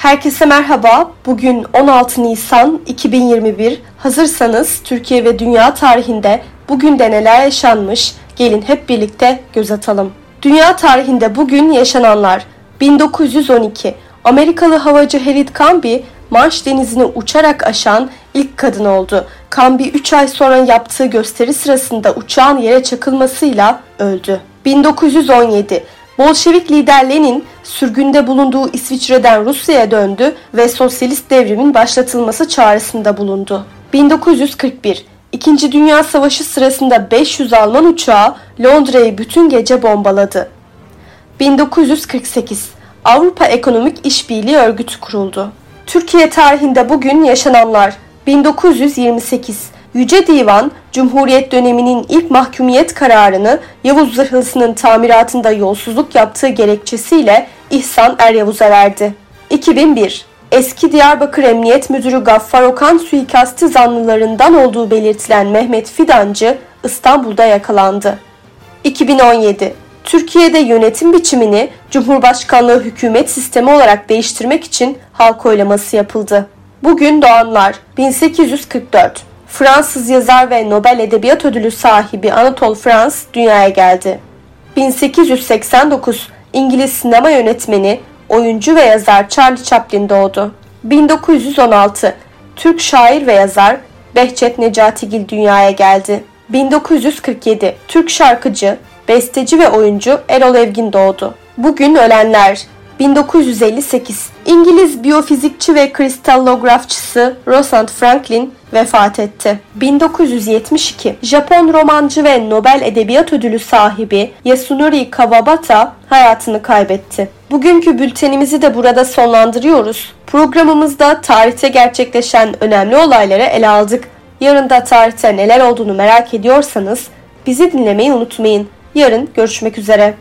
Herkese merhaba. Bugün 16 Nisan 2021. Hazırsanız Türkiye ve dünya tarihinde bugün de neler yaşanmış? Gelin hep birlikte göz atalım. Dünya tarihinde bugün yaşananlar 1912 Amerikalı havacı Harriet Canby Manş denizini uçarak aşan ilk kadın oldu. Canby 3 ay sonra yaptığı gösteri sırasında uçağın yere çakılmasıyla öldü. 1917 Bolşevik lider Lenin sürgünde bulunduğu İsviçre'den Rusya'ya döndü ve sosyalist devrimin başlatılması çağrısında bulundu. 1941 İkinci Dünya Savaşı sırasında 500 Alman uçağı Londra'yı bütün gece bombaladı. 1948 Avrupa Ekonomik İşbirliği Örgütü kuruldu. Türkiye tarihinde bugün yaşananlar 1928 Yüce Divan, Cumhuriyet döneminin ilk mahkumiyet kararını Yavuz Zırhlısı'nın tamiratında yolsuzluk yaptığı gerekçesiyle İhsan Eryavuz'a verdi. 2001 Eski Diyarbakır Emniyet Müdürü Gaffar Okan suikastı zanlılarından olduğu belirtilen Mehmet Fidancı İstanbul'da yakalandı. 2017 Türkiye'de yönetim biçimini Cumhurbaşkanlığı hükümet sistemi olarak değiştirmek için halk oylaması yapıldı. Bugün doğanlar 1844 Fransız yazar ve Nobel Edebiyat Ödülü sahibi Anatole France dünyaya geldi. 1889 İngiliz sinema yönetmeni, oyuncu ve yazar Charlie Chaplin doğdu. 1916 Türk şair ve yazar Behçet Necatigil dünyaya geldi. 1947 Türk şarkıcı, besteci ve oyuncu Erol Evgin doğdu. Bugün ölenler 1958 İngiliz biyofizikçi ve kristallografçısı Rosalind Franklin vefat etti. 1972 Japon romancı ve Nobel Edebiyat Ödülü sahibi Yasunori Kawabata hayatını kaybetti. Bugünkü bültenimizi de burada sonlandırıyoruz. Programımızda tarihte gerçekleşen önemli olayları ele aldık. Yarın da tarihte neler olduğunu merak ediyorsanız bizi dinlemeyi unutmayın. Yarın görüşmek üzere.